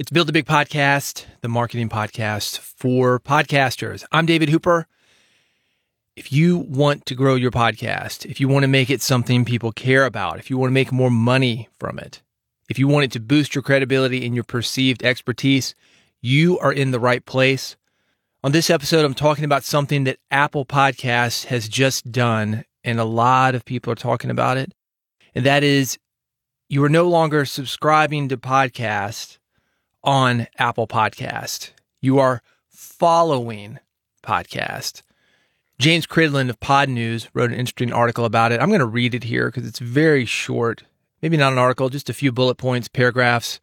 It's Build a Big Podcast, the marketing podcast for podcasters. I'm David Hooper. If you want to grow your podcast, if you want to make it something people care about, if you want to make more money from it, if you want it to boost your credibility and your perceived expertise, you are in the right place. On this episode, I'm talking about something that Apple Podcasts has just done, and a lot of people are talking about it. And that is you are no longer subscribing to podcasts on Apple Podcast. You are following podcast. James Cridland of Podnews wrote an interesting article about it. I'm going to read it here because it's very short. Maybe not an article, just a few bullet points, paragraphs.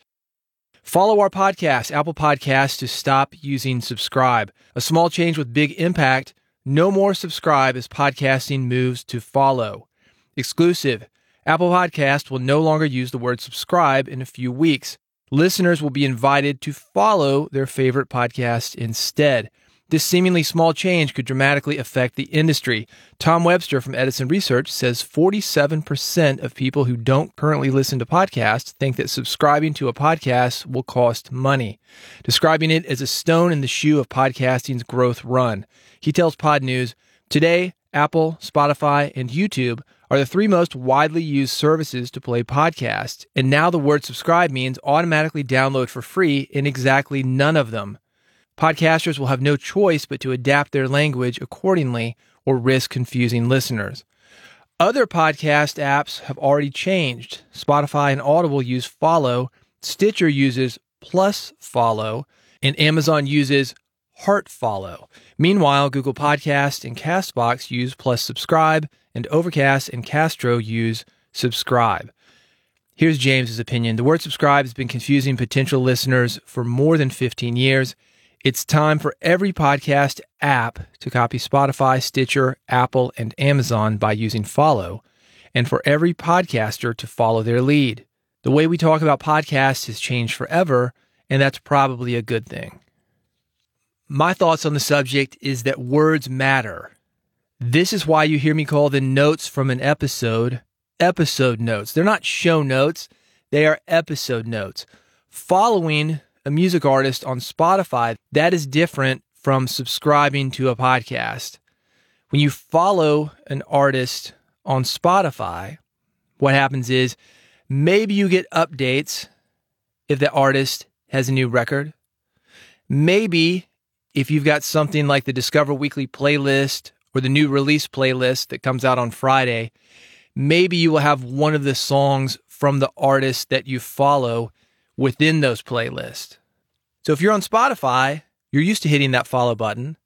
Follow our podcast, Apple Podcasts, to stop using subscribe. A small change with big impact. No more subscribe as podcasting moves to follow. Exclusive. Apple Podcast will no longer use the word subscribe in a few weeks. Listeners will be invited to follow their favorite podcast instead. This seemingly small change could dramatically affect the industry. Tom Webster from Edison Research says 47% of people who don't currently listen to podcasts think that subscribing to a podcast will cost money, describing it as a stone in the shoe of podcasting's growth run. He tells Podnews, Today, Apple, Spotify, and YouTube are the three most widely used services to play podcasts, and now the word subscribe means automatically download for free in exactly none of them. Podcasters will have no choice but to adapt their language accordingly or risk confusing listeners. Other podcast apps have already changed. Spotify and Audible use follow, Stitcher uses plus follow, and Amazon uses heart follow. Meanwhile, Google Podcast and Castbox use plus subscribe, and Overcast and Castro use subscribe. Here's James's opinion. The word subscribe has been confusing potential listeners for more than 15 years. It's time for every podcast app to copy Spotify, Stitcher, Apple, and Amazon by using follow, and for every podcaster to follow their lead. The way we talk about podcasts has changed forever, and that's probably a good thing. My thoughts on the subject is that words matter. This is why you hear me call the notes from an episode episode notes. They're not show notes, they are episode notes. Following a music artist on Spotify, that is different from subscribing to a podcast. When you follow an artist on Spotify, what happens is maybe you get updates if the artist has a new record. Maybe if you've got something like the Discover Weekly playlist or the new release playlist that comes out on Friday, maybe you will have one of the songs from the artist that you follow within those playlists. So if you're on Spotify, you're used to hitting that follow button.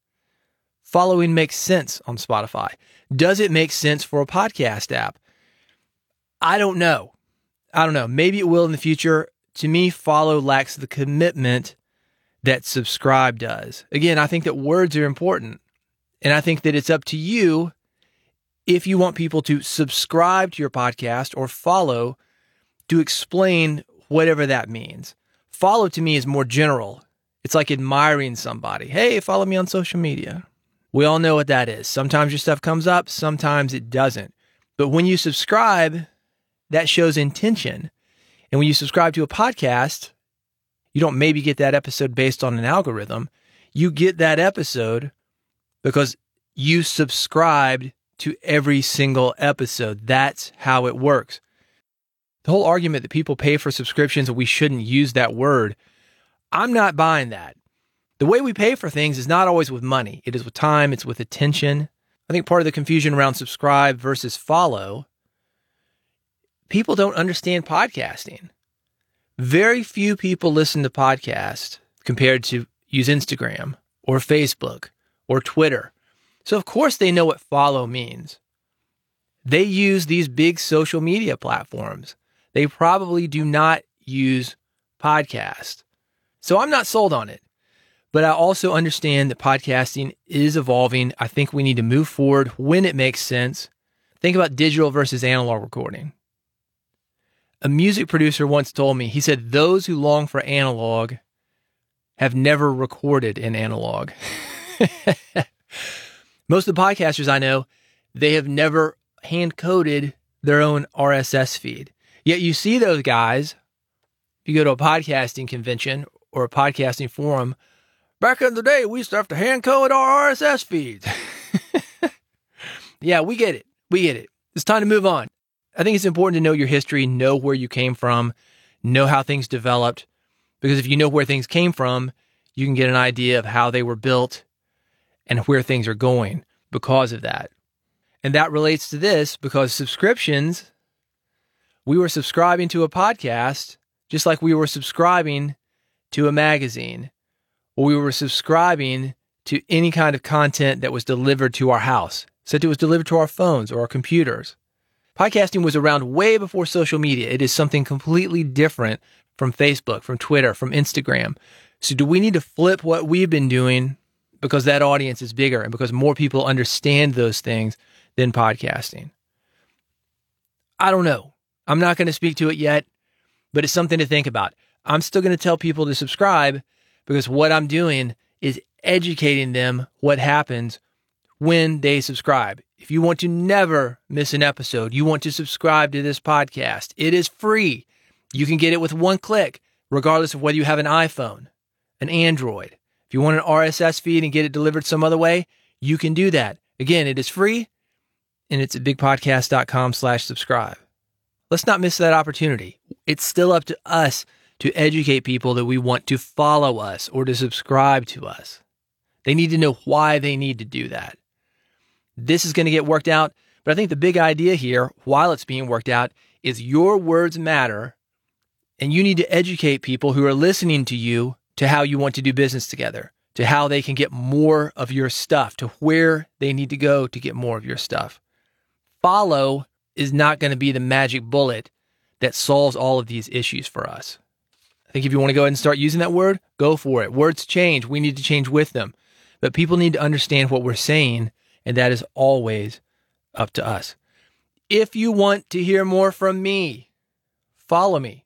Following makes sense on Spotify. Does it make sense for a podcast app? I don't know. I don't know. Maybe it will in the future. To me, follow lacks the commitment that subscribe does. Again, I think that words are important. And I think that it's up to you if you want people to subscribe to your podcast or follow to explain whatever that means. Follow to me is more general. It's like admiring somebody. Hey, follow me on social media. We all know what that is. Sometimes your stuff comes up, sometimes it doesn't. But when you subscribe, that shows intention. And when you subscribe to a podcast, you don't maybe get that episode based on an algorithm. You get that episode because you subscribed to every single episode. That's how it works. The whole argument that people pay for subscriptions we shouldn't use that word, I'm not buying that. The way we pay for things is not always with money, it is with time, it's with attention. I think part of the confusion around subscribe versus follow, people don't understand podcasting. Very few people listen to podcasts compared to use Instagram or Facebook or Twitter. So, of course, they know what follow means. They use these big social media platforms. They probably do not use podcast. So, I'm not sold on it. But I also understand that podcasting is evolving. I think we need to move forward when it makes sense. Think about digital versus analog recording. A music producer once told me, he said, those who long for analog have never recorded in analog. Most of the podcasters I know, they have never hand coded their own RSS feed. Yet you see those guys, if you go to a podcasting convention or a podcasting forum, back in the day, we used to have to hand code our RSS feeds. yeah, we get it. We get it. It's time to move on. I think it's important to know your history, know where you came from, know how things developed, because if you know where things came from, you can get an idea of how they were built and where things are going because of that. And that relates to this because subscriptions, we were subscribing to a podcast just like we were subscribing to a magazine or we were subscribing to any kind of content that was delivered to our house, said it was delivered to our phones or our computers. Podcasting was around way before social media. It is something completely different from Facebook, from Twitter, from Instagram. So, do we need to flip what we've been doing because that audience is bigger and because more people understand those things than podcasting? I don't know. I'm not going to speak to it yet, but it's something to think about. I'm still going to tell people to subscribe because what I'm doing is educating them what happens when they subscribe. If you want to never miss an episode, you want to subscribe to this podcast. It is free. You can get it with one click, regardless of whether you have an iPhone, an Android. If you want an RSS feed and get it delivered some other way, you can do that. Again, it is free and it's at bigpodcast.com slash subscribe. Let's not miss that opportunity. It's still up to us to educate people that we want to follow us or to subscribe to us. They need to know why they need to do that. This is going to get worked out. But I think the big idea here, while it's being worked out, is your words matter. And you need to educate people who are listening to you to how you want to do business together, to how they can get more of your stuff, to where they need to go to get more of your stuff. Follow is not going to be the magic bullet that solves all of these issues for us. I think if you want to go ahead and start using that word, go for it. Words change. We need to change with them. But people need to understand what we're saying and that is always up to us. If you want to hear more from me, follow me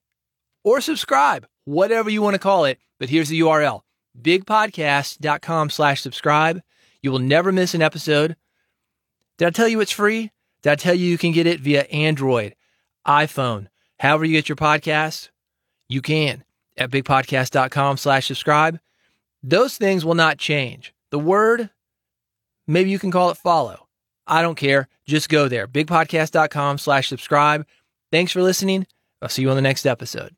or subscribe, whatever you want to call it. But here's the URL bigpodcast.com slash subscribe. You will never miss an episode. Did I tell you it's free? Did I tell you you can get it via Android, iPhone, however you get your podcast? You can at bigpodcast.com slash subscribe. Those things will not change. The word Maybe you can call it follow. I don't care. Just go there. Bigpodcast.com slash subscribe. Thanks for listening. I'll see you on the next episode.